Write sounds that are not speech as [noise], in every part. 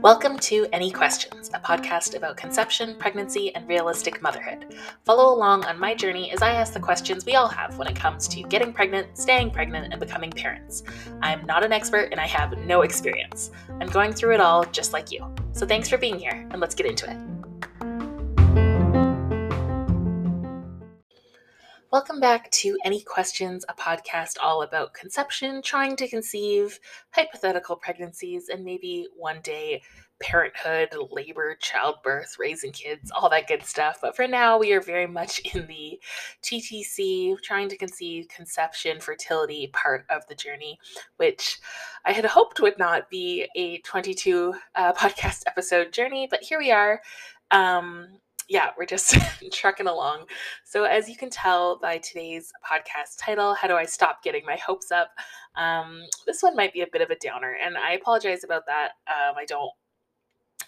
Welcome to Any Questions, a podcast about conception, pregnancy, and realistic motherhood. Follow along on my journey as I ask the questions we all have when it comes to getting pregnant, staying pregnant, and becoming parents. I'm not an expert and I have no experience. I'm going through it all just like you. So thanks for being here, and let's get into it. Welcome back to Any Questions, a podcast all about conception, trying to conceive, hypothetical pregnancies, and maybe one day parenthood, labor, childbirth, raising kids, all that good stuff. But for now, we are very much in the TTC, trying to conceive, conception, fertility part of the journey, which I had hoped would not be a 22 uh, [laughs] podcast episode journey, but here we are. Um, yeah, we're just [laughs] trucking along. So, as you can tell by today's podcast title, How Do I Stop Getting My Hopes Up? Um, this one might be a bit of a downer, and I apologize about that. Um, I don't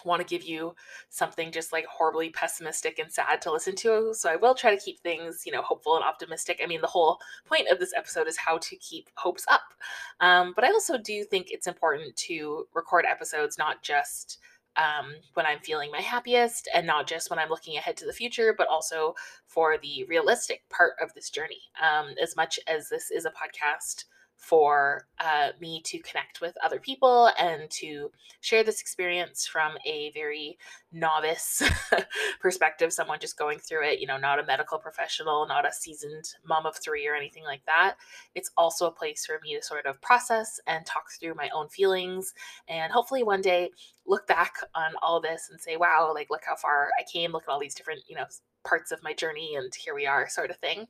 want to give you something just like horribly pessimistic and sad to listen to. So I will try to keep things, you know, hopeful and optimistic. I mean, the whole point of this episode is how to keep hopes up. Um, but I also do think it's important to record episodes not just um, when I'm feeling my happiest and not just when I'm looking ahead to the future, but also for the realistic part of this journey. Um, as much as this is a podcast for uh, me to connect with other people and to share this experience from a very novice [laughs] perspective, someone just going through it, you know, not a medical professional, not a seasoned mom of three or anything like that. It's also a place for me to sort of process and talk through my own feelings and hopefully one day look back on all this and say, wow, like, look how far I came, look at all these different, you know, parts of my journey, and here we are, sort of thing.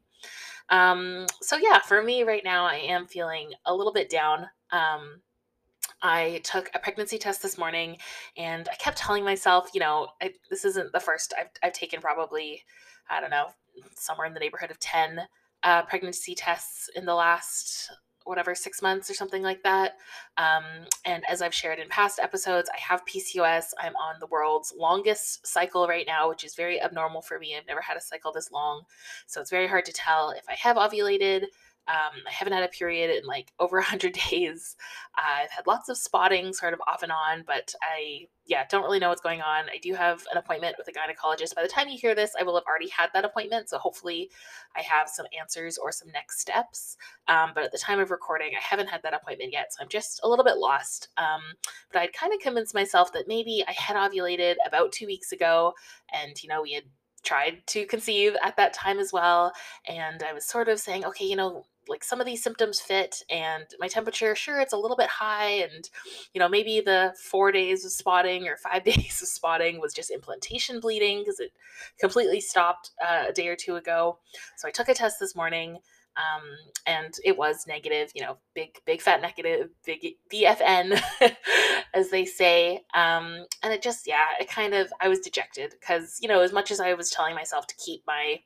Um, so yeah, for me right now, I am feeling a little bit down. Um, I took a pregnancy test this morning, and I kept telling myself, you know, I, this isn't the first I've I've taken probably, I don't know, somewhere in the neighborhood of ten uh, pregnancy tests in the last whatever six months or something like that. Um, and as I've shared in past episodes, I have PCOS. I'm on the world's longest cycle right now, which is very abnormal for me. I've never had a cycle this long, so it's very hard to tell if I have ovulated. Um, I haven't had a period in like [laughs] over 100 days. I've had lots of spotting sort of off and on, but I, yeah, don't really know what's going on. I do have an appointment with a gynecologist. By the time you hear this, I will have already had that appointment. So hopefully I have some answers or some next steps. Um, but at the time of recording, I haven't had that appointment yet. So I'm just a little bit lost. Um, but I'd kind of convinced myself that maybe I had ovulated about two weeks ago and, you know, we had tried to conceive at that time as well. And I was sort of saying, okay, you know, like some of these symptoms fit and my temperature sure it's a little bit high and you know maybe the four days of spotting or five [laughs] days of spotting was just implantation bleeding because it completely stopped uh, a day or two ago. So i took a test this morning um, and it was negative you know big big fat negative big bfn [laughs] as they say um, and it just yeah it kind of i was dejected because you know as much as i was telling myself to keep my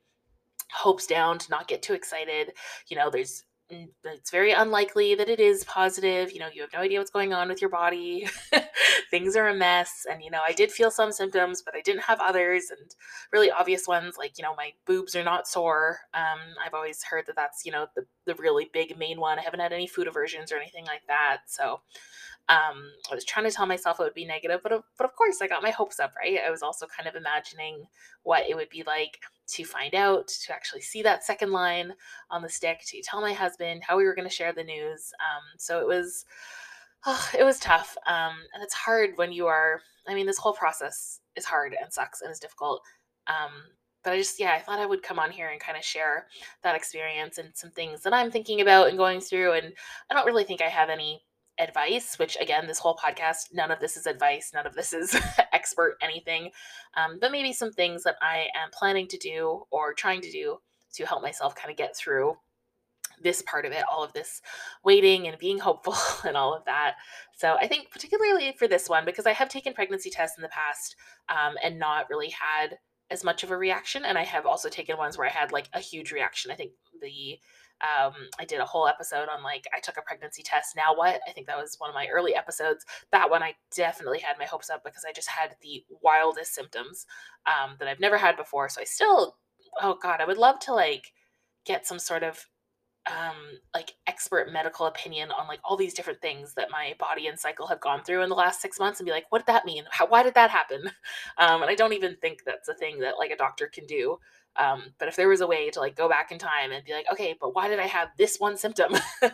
hopes down, to not get too excited. You know, there's mm, it's very unlikely that it is positive. You know, you have no idea what's going on with your body. [laughs] Things are a mess. And, you know, I did feel some symptoms, but I didn't have others and really obvious ones like, you know, my boobs are not sore. Um, I've always heard that that's, you know, the, the really big main one. I haven't had any food aversions or anything like that. So, um, I was trying to tell myself it would be negative, but but of course I got my hopes up, right? I was also kind of imagining what it would be like to find out, to actually see that second line on the stick, to tell my husband how we were going to share the news. Um, so it was, oh, it was tough, um, and it's hard when you are. I mean, this whole process is hard and sucks and is difficult. Um, but I just, yeah, I thought I would come on here and kind of share that experience and some things that I'm thinking about and going through. And I don't really think I have any advice, which again, this whole podcast, none of this is advice, none of this is [laughs] expert anything, um, but maybe some things that I am planning to do or trying to do to help myself kind of get through this part of it, all of this waiting and being [laughs] hopeful and all of that. So I think particularly for this one, because I have taken pregnancy tests in the past um, and not really had as much of a reaction, and I have also taken ones where I had like a huge reaction. I think the um, I did a whole episode on like I took a pregnancy test. Now what? I think that was one of my early episodes. That one I definitely had my hopes up because I just had the wildest symptoms um, that I've never had before. So I still, oh god, I would love to like get some sort of um like expert medical opinion on like all these different things that my body and cycle have gone through in the last six months and be like what did that mean? How, why did that happen? [laughs] Um and i don't even think that's a thing that like a doctor can do. Um but if there was a way to like go back in time and be like okay but why did i have this one symptom? [laughs]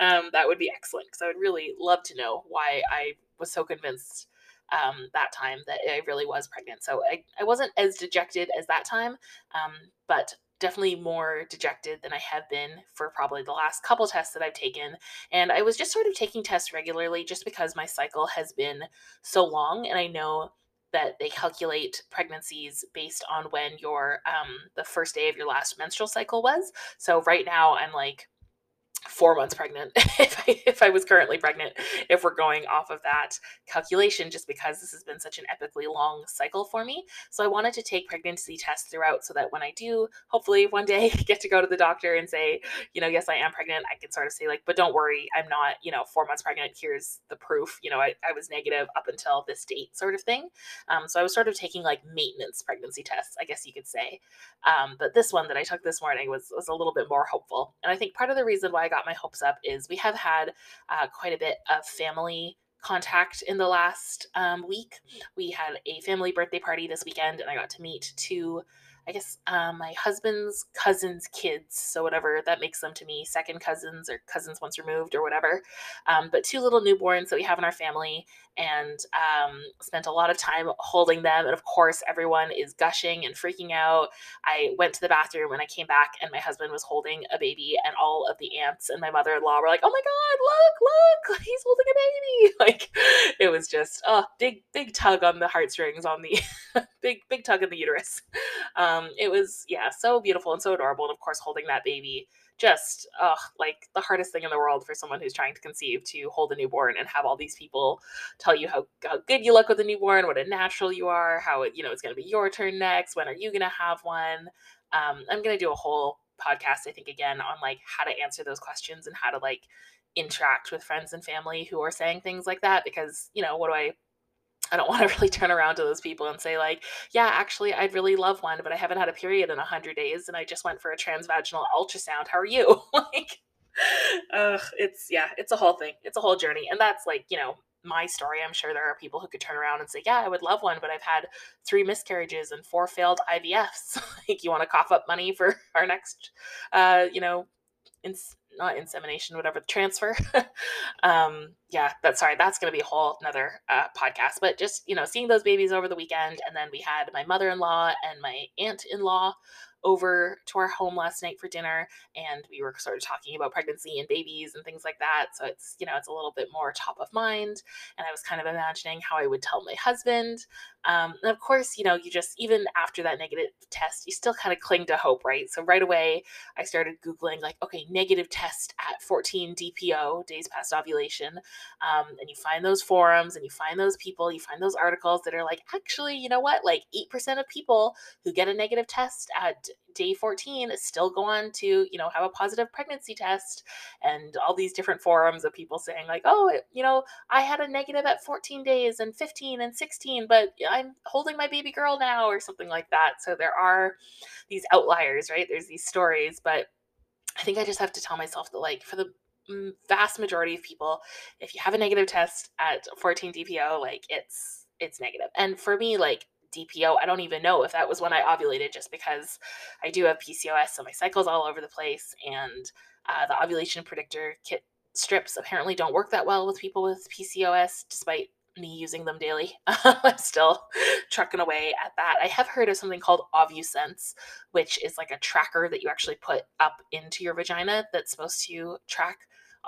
Um that would be excellent because i would really love to know why i was so convinced um, that time that I really was pregnant. So I, I wasn't as dejected as that time, um, but definitely more dejected than I have been for probably the last couple tests that I've taken. And I was just sort of taking tests regularly just because my cycle has been so long. And I know that they calculate pregnancies based on when your um the first day of your last menstrual cycle was. So right now I'm like four months pregnant [laughs] if I, if I was currently pregnant if we're going off of that calculation just because this has been such an epically long cycle for me. So i wanted to take pregnancy tests throughout so that when i do hopefully one day [laughs] get to go to the doctor and say you know yes i am pregnant. I can sort of say like but don't worry i'm not you know four months pregnant. Here's the proof. You know i, I was negative up until this date sort of thing. Um, so i was sort of taking like maintenance pregnancy tests i guess you could say. Um, but this one that i took this morning was was a little bit more hopeful. And i think part of the reason why i got my hopes up is we have had uh, quite a bit of family contact in the last um, week. We had a family birthday party this weekend, and I got to meet two I guess um, my husband's cousin's kids, so whatever that makes them to me, second cousins or cousins once removed or whatever. Um, but two little newborns that we have in our family, and um, spent a lot of time holding them. And of course, everyone is gushing and freaking out. I went to the bathroom and I came back, and my husband was holding a baby, and all of the aunts and my mother in law were like, "Oh my god, look, look, [laughs] he's holding a baby!" [laughs] Like it was just a oh, big, big tug on the heartstrings, on the [laughs] big, big tug in the uterus. Um, it was, yeah, so beautiful and so adorable. And of course, holding that baby, just uh, like the hardest thing in the world for someone who's trying to conceive to hold a newborn and have all these people tell you how, how good you look with a newborn, what a natural you are, how it, you know, it's going to be your turn next. When are you going to have one? Um, I'm going to do a whole podcast, I think, again on like how to answer those questions and how to like interact with friends and family who are saying things like that because you know what do i I don't [laughs] want to really turn around to those people and say like, yeah, actually, I'd really love one, but I haven't had a period in a hundred days, and I just went for a transvaginal ultrasound. How are you? [laughs] like, it's yeah, it's a whole thing. It's a whole journey, and that's like you know my story. I'm sure there are people who could turn around and say, yeah, I would love one, but I've had three miscarriages and four failed IVFs. [laughs] like, you want to cough up money for our next, uh, you know, ins- not insemination, whatever the transfer. [laughs] um, yeah, that's sorry, that's gonna be a whole another uh, podcast. But just you know, seeing those babies over the weekend, and then we had my mother in law and my aunt in law over to our home last night for dinner and we were sort of talking about pregnancy and babies and things like that so it's you know it's a little bit more top of mind and i was kind of imagining how i would tell my husband um, and of course you know you just even after that negative test you still kind of cling to hope right? So right away i started googling like okay negative test at 14 dpo days past ovulation um, and you find those forums and you find those people you find those articles that are like actually you know what? Like 8% of people who get a negative test at day 14 still go on to you know have a positive pregnancy test and all these different forums of people saying like oh you know i had a negative at 14 days and 15 and 16 but i'm holding my baby girl now or something like that. So there are these outliers right? There's these stories but i think i just have to tell myself that like for the mm, vast majority of people if you have a negative test at 14 dpo like it's it's negative. And for me like DPO. I don't even know if that was when I ovulated, just because I do have PCOS, so my cycle's all over the place, and uh, the ovulation predictor kit strips apparently don't work that well with people with PCOS, despite me using them daily. [laughs] I'm still trucking away at that. I have heard of something called OvuSense, which is like a tracker that you actually put up into your vagina that's supposed to track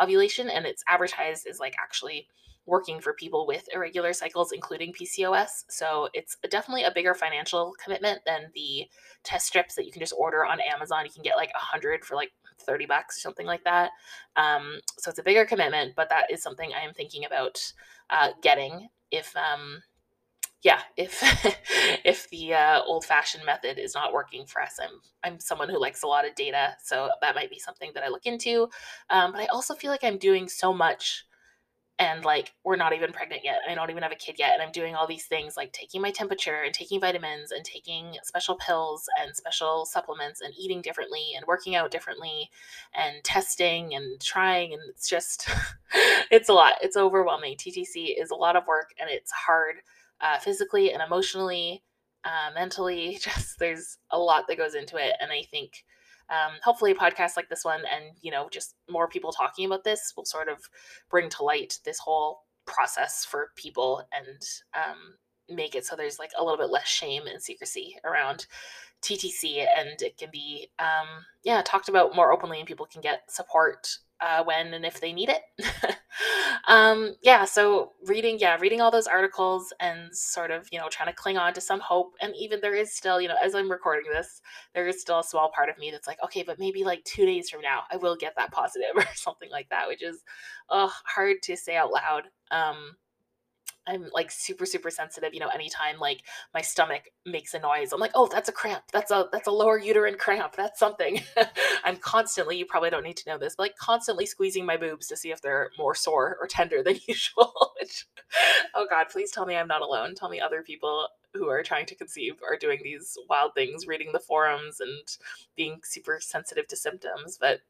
ovulation, and it's advertised as like actually working for people with irregular cycles, including PCOS. So it's definitely a bigger financial commitment than the test strips that you can just order on Amazon. You can get like a hundred for like 30 bucks or something like that. Um, so it's a bigger commitment, but that is something I am thinking about uh, getting if, um, yeah, if [laughs] if the uh, old-fashioned method is not working for us, I'm I'm someone who likes a lot of data, so that might be something that I look into. Um, but I also feel like I'm doing so much and like we're not even pregnant yet i don't even have a kid yet and i'm doing all these things like taking my temperature and taking vitamins and taking special pills and special supplements and eating differently and working out differently and testing and trying and it's just [laughs] it's a lot. It's overwhelming. Ttc is a lot of work and it's hard uh, physically and emotionally uh, mentally. [laughs] Just there's a lot that goes into it and i think um, hopefully a podcast like this one and you know just more people talking about this will sort of bring to light this whole process for people and um, make it so there's like a little bit less shame and secrecy around ttc and it can be um, yeah talked about more openly and people can get support uh, when and if they need it. [laughs] um, yeah, so reading, yeah, reading all those articles and sort of, you know, trying to cling on to some hope. And even there is still, you know, as I'm recording this, there is still a small part of me that's like, okay, but maybe like two days from now, I will get that positive [laughs] or something like that, which is hard to say out loud. Um, I'm like super super sensitive, you know, anytime like my stomach makes a noise, I'm like, "Oh, that's a cramp. That's a that's a lower uterine cramp. That's something." [laughs] I'm constantly, you probably don't need to know this, but like constantly squeezing my boobs to see if they're more sore or tender than [laughs] usual. Which oh god, please tell me I'm not alone. Tell me other people who are trying to conceive are doing these wild things, reading the forums and being super sensitive to symptoms. But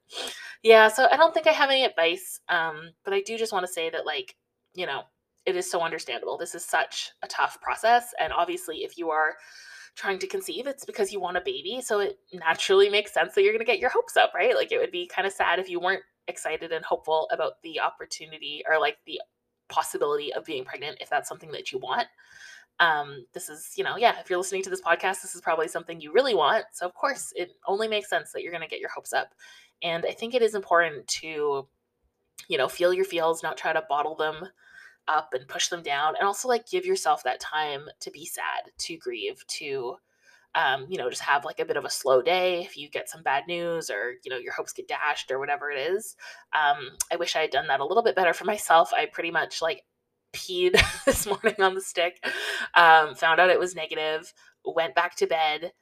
yeah, so I don't think I have any advice. Um, but I do just want to say that like, you know, it is so understandable. This is such a tough process. And obviously, if you are trying to conceive, it's because you want a baby. So it naturally makes sense that you're going to get your hopes up, right? Like it would be kind of sad if you weren't excited and hopeful about the opportunity or like the possibility of being pregnant if that's something that you want. Um, this is, you know, yeah, if you're listening to this podcast, this is probably something you really want. So, of course, it only makes sense that you're going to get your hopes up. And I think it is important to, you know, feel your feels, not try to bottle them up and push them down and also like give yourself that time to be sad to grieve to um, you know just have like a bit of a slow day if you get some bad news or you know your hopes get dashed or whatever it is. Um, i wish i had done that a little bit better for myself. I pretty much like peed [laughs] this morning on the stick um, found out it was negative went back to bed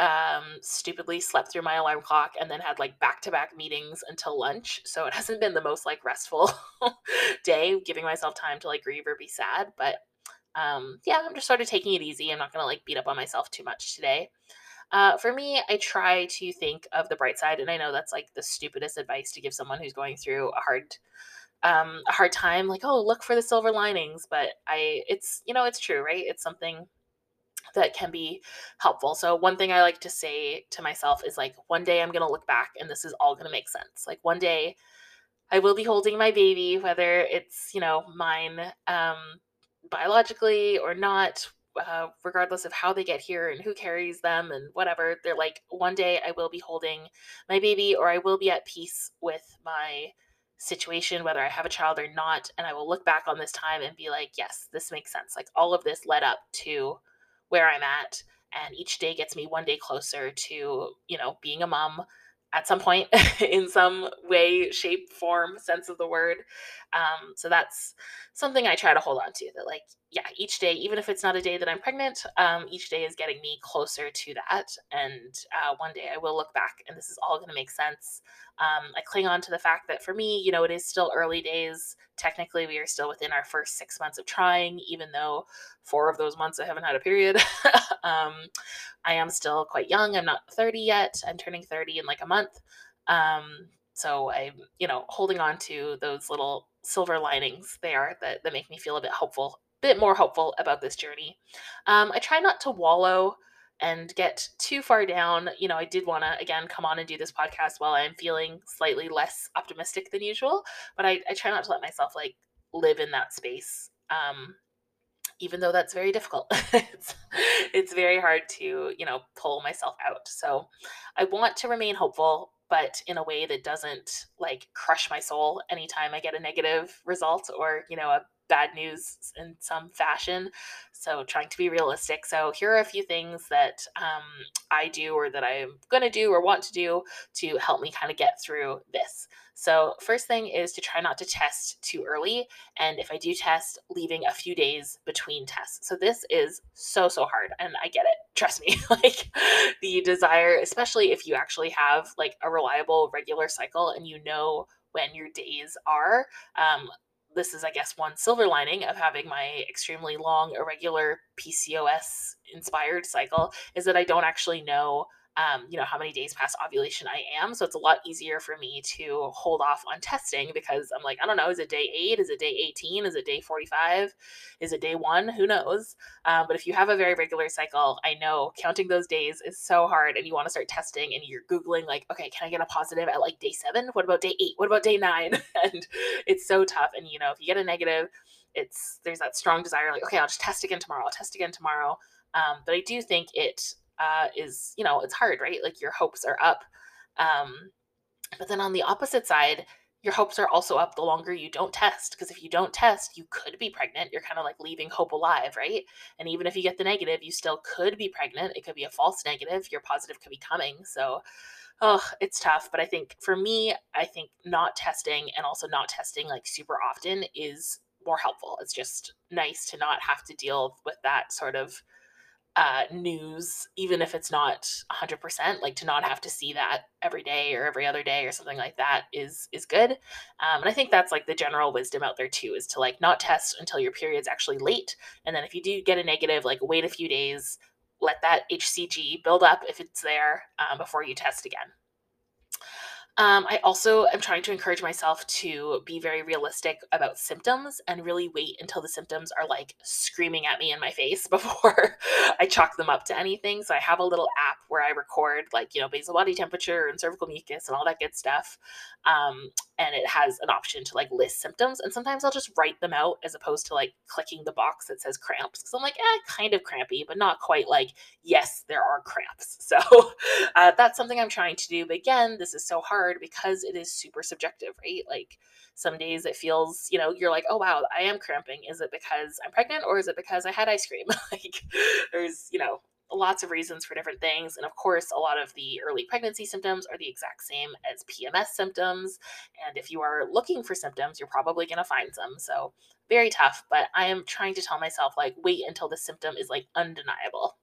um, stupidly slept through my alarm clock and then had like back to back meetings until lunch. So it [laughs] hasn't been the most like restful [laughs] day, giving myself time to like grieve or be sad. But um, yeah, I'm just sort of taking it easy. I'm not going to like beat up on myself too much today. Uh, for me, I try to think of the bright side, and I know that's like the stupidest advice to give someone who's going through a hard, um, a hard time. Like, oh, look for the silver linings. But I, it's you know, it's true, right? It's something that can be helpful. So one thing I like to say to myself is like one day I'm going to look back and this is all going to make sense. Like one day I will be holding my baby whether it's, you know, mine um biologically or not uh, regardless of how they get here and who carries them and whatever they're like one day I will be holding my baby or I will be at peace with my situation whether I have a child or not and I will look back on this time and be like yes this makes sense like all of this led up to where I'm at. And each day gets me one day closer to, you know, being a mom at some point [laughs] in some way, shape, form, sense of the word. Um, so that's something I try to hold on to that, like, yeah, each day, even if it's not a day that I'm pregnant, um, each day is getting me closer to that. And uh, one day I will look back and this is all going to make sense. Um, I cling on to the fact that for me, you know, it is still early days. Technically, we are still within our first six months of trying, even though four of those months I haven't had a period. [laughs] um, I am still quite young. I'm not 30 yet. I'm turning 30 in like a month. Um, so I'm, you know, holding on to those little silver linings there that, that make me feel a bit hopeful bit more hopeful about this journey. Um, I try not to wallow and get too far down. You know, I did want to, again, come on and do this podcast while I'm feeling slightly less optimistic than usual, but I, I try not to let myself like live in that space. Um, even though that's very difficult. [laughs] it's, it's very hard to, you know, pull myself out. So I want to remain hopeful, but in a way that doesn't like crush my soul anytime I get a negative result or, you know, a bad news in some fashion. So, trying to be realistic. So, here are a few things that um, I do or that I'm going to do or want to do to help me kind of get through this. So, first thing is to try not to test too early. And if I do test, leaving a few days between tests. So, this is so, so hard. And I get it. Trust me. [laughs] like the desire, especially if you actually have like a reliable regular cycle and you know when your days are. Um, this is, I guess, one silver lining of having my extremely long, irregular PCOS inspired cycle is that I don't actually know um, you know, how many days past ovulation I am. So it's a lot easier for me to hold off on testing because I'm like, I don't know, is it day eight? Is it day 18? Is it day 45? Is it day one? Who knows? Um, but if you have a very regular cycle, I know counting those days is so hard and you want to start testing and you're Googling, like, okay, can I get a positive at like day seven? What about day eight? What about day nine? [laughs] and it's so tough. And, you know, if you get a negative, it's there's that strong desire, like, okay, I'll just test again tomorrow. I'll test again tomorrow. Um, but I do think it uh, is you know it's hard right? Like your hopes are up um, but then on the opposite side your hopes are also up the longer you don't test because if you don't test you could be pregnant. You're kind of like leaving hope alive right? And even if you get the negative you still could be pregnant. It could be a false negative. Your positive could be coming. So oh it's tough. But i think for me i think not testing and also not testing like super often is more helpful. It's just nice to not have to deal with that sort of uh, news, even if it's not 100%, like to not have to see that every day or every other day or something like that is is good. Um, and I think that's like the general wisdom out there too, is to like not test until your period's actually late, and then if you do get a negative, like wait a few days, let that HCG build up if it's there um, before you test again. Um, I also am trying to encourage myself to be very realistic about symptoms and really wait until the symptoms are like screaming at me in my face [laughs] before I chalk them up to anything. So I have a little app where I record like, you know, basal body temperature and cervical mucus and all that good stuff. Um, and it has an option to like list symptoms. And sometimes I'll just write them out as opposed to like clicking the box that says cramps. Cause I'm like, eh, kind of crampy, but not quite like, yes, there are cramps. So [laughs] uh, that's something I'm trying to do. But again, this is so hard because it is super subjective, right? Like some days it feels, you know, you're like, oh wow, I am cramping. Is it because I'm pregnant or is it because I had ice cream? [laughs] like there's, you know, lots of reasons for different things. And of course, a lot of the early pregnancy symptoms are the exact same as PMS symptoms. And if you are looking for symptoms, you're probably going to find some. So, very tough. But I am trying to tell myself, like, wait until the symptom is like undeniable.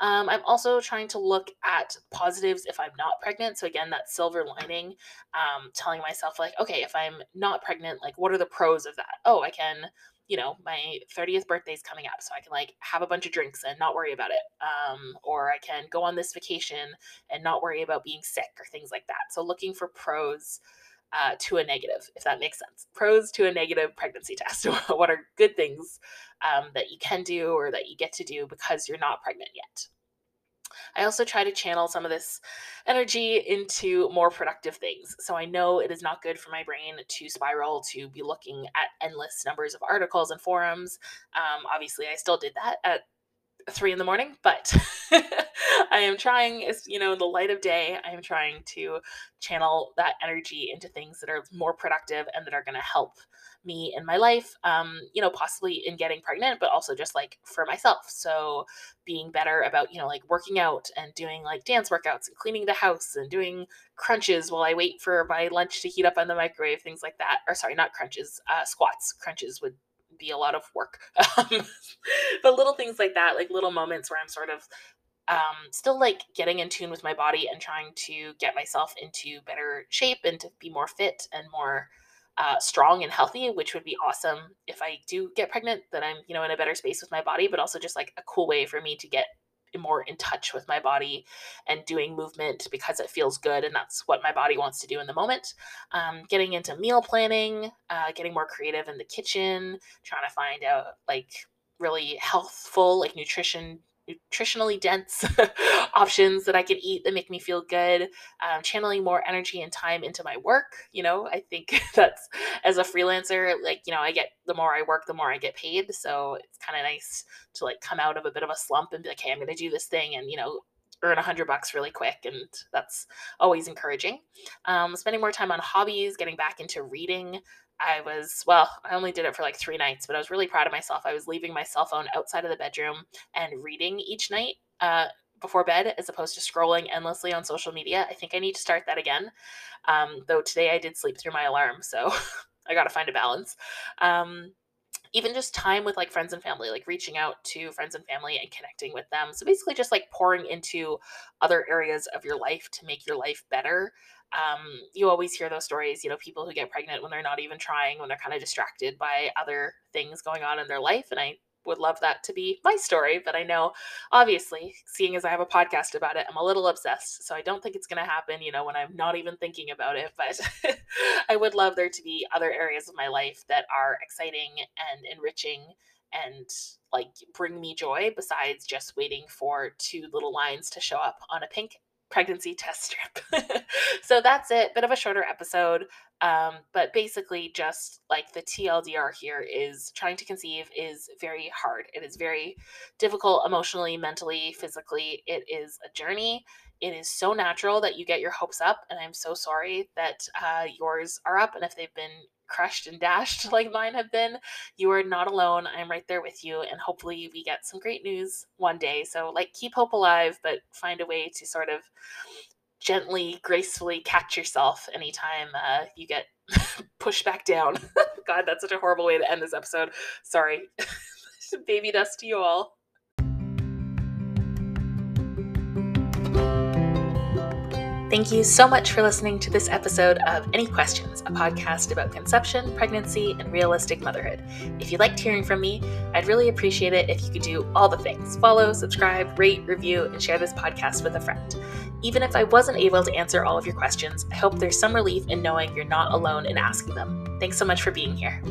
Um, I'm also trying to look at positives if I'm not pregnant. So, again, that silver lining, um, telling myself, like, okay, if I'm not pregnant, like, what are the pros of that? Oh, I can you know, my 30th birthday is coming up, so I can like have a bunch of drinks and not worry about it. Um, or I can go on this vacation and not worry about being sick or things like that. So looking for pros uh, to a negative, if that makes sense. Pros to a negative pregnancy test. [laughs] what are good things um, that you can do or that you get to do because you're not pregnant yet? I also try to channel some of this energy into more productive things. So I know it is not good for my brain to spiral to be looking at endless numbers of articles and forums. Um, obviously, I still did that at three in the morning, but [laughs] I am trying, you know, in the light of day, I am trying to channel that energy into things that are more productive and that are going to help me in my life, um, you know, possibly in getting pregnant, but also just like for myself. So being better about, you know, like working out and doing like dance workouts and cleaning the house and doing crunches while I wait for my lunch to heat up on the microwave, things like that. Or sorry, not crunches, uh, squats. Crunches would be a lot of work. [laughs] Um, but little things like that, like little moments where I'm sort of um, still like getting in tune with my body and trying to get myself into better shape and to be more fit and more uh, strong and healthy, which would be awesome if I do get pregnant, that I'm, you know, in a better space with my body, but also just like a cool way for me to get more in touch with my body and doing movement because it feels good and that's what my body wants to do in the moment. Um, getting into meal planning, uh, getting more creative in the kitchen, trying to find out like really healthful, like nutrition nutritionally dense [laughs] options that I can eat that make me feel good, um, channeling more energy and time into my work. You know, I think [laughs] that's as a freelancer, like, you know, I get the more I work, the more I get paid. So it's kind of nice to like come out of a bit of a slump and be like, hey, I'm going to do this thing and, you know, earn a hundred bucks really quick and that's always encouraging um, spending more time on hobbies getting back into reading I was, well, I only did it for like three nights, but I was really proud of myself. I was leaving my cell phone outside of the bedroom and reading each night uh, before bed as opposed to scrolling endlessly on social media. I think I need to start that again. Um, though today I did sleep through my alarm, so [laughs] I got to find a balance. Um, even just time with like friends and family, like reaching out to friends and family and connecting with them. So basically, just like pouring into other areas of your life to make your life better um, you always hear those stories, you know, people who get pregnant when they're not even trying, when they're kind of distracted by other things going on in their life. And I would love that to be my story, but I know obviously, seeing as I have a podcast about it, I'm a little obsessed. So I don't think it's going to happen, you know, when I'm not even thinking about it. But [laughs] I would love there to be other areas of my life that are exciting and enriching and like bring me joy besides just waiting for two little lines to show up on a pink pregnancy test strip. [laughs] so that's it. Bit of a shorter episode. Um, but basically, just like the TLDR here is trying to conceive is very hard. It is very difficult emotionally, mentally, physically. It is a journey. It is so natural that you get your hopes up. And I'm so sorry that uh, yours are up. And if they've been crushed and dashed [laughs] like mine have been, you are not alone. I'm right there with you. And hopefully, we get some great news one day. So, like, keep hope alive, but find a way to sort of gently, gracefully catch yourself anytime uh, you get [laughs] pushed back down. [laughs] God, that's such a horrible way to end this episode. Sorry. Baby dust to you all. Thank you so much for listening to this episode of Any Questions, a podcast about conception, pregnancy, and realistic motherhood. If you liked hearing from me, I'd really appreciate it if you could do all the things follow, subscribe, rate, review, and share this podcast with a friend. Even if I wasn't able to answer all of your questions, I hope there's some relief in knowing you're not alone in asking them. Thanks so much for being here.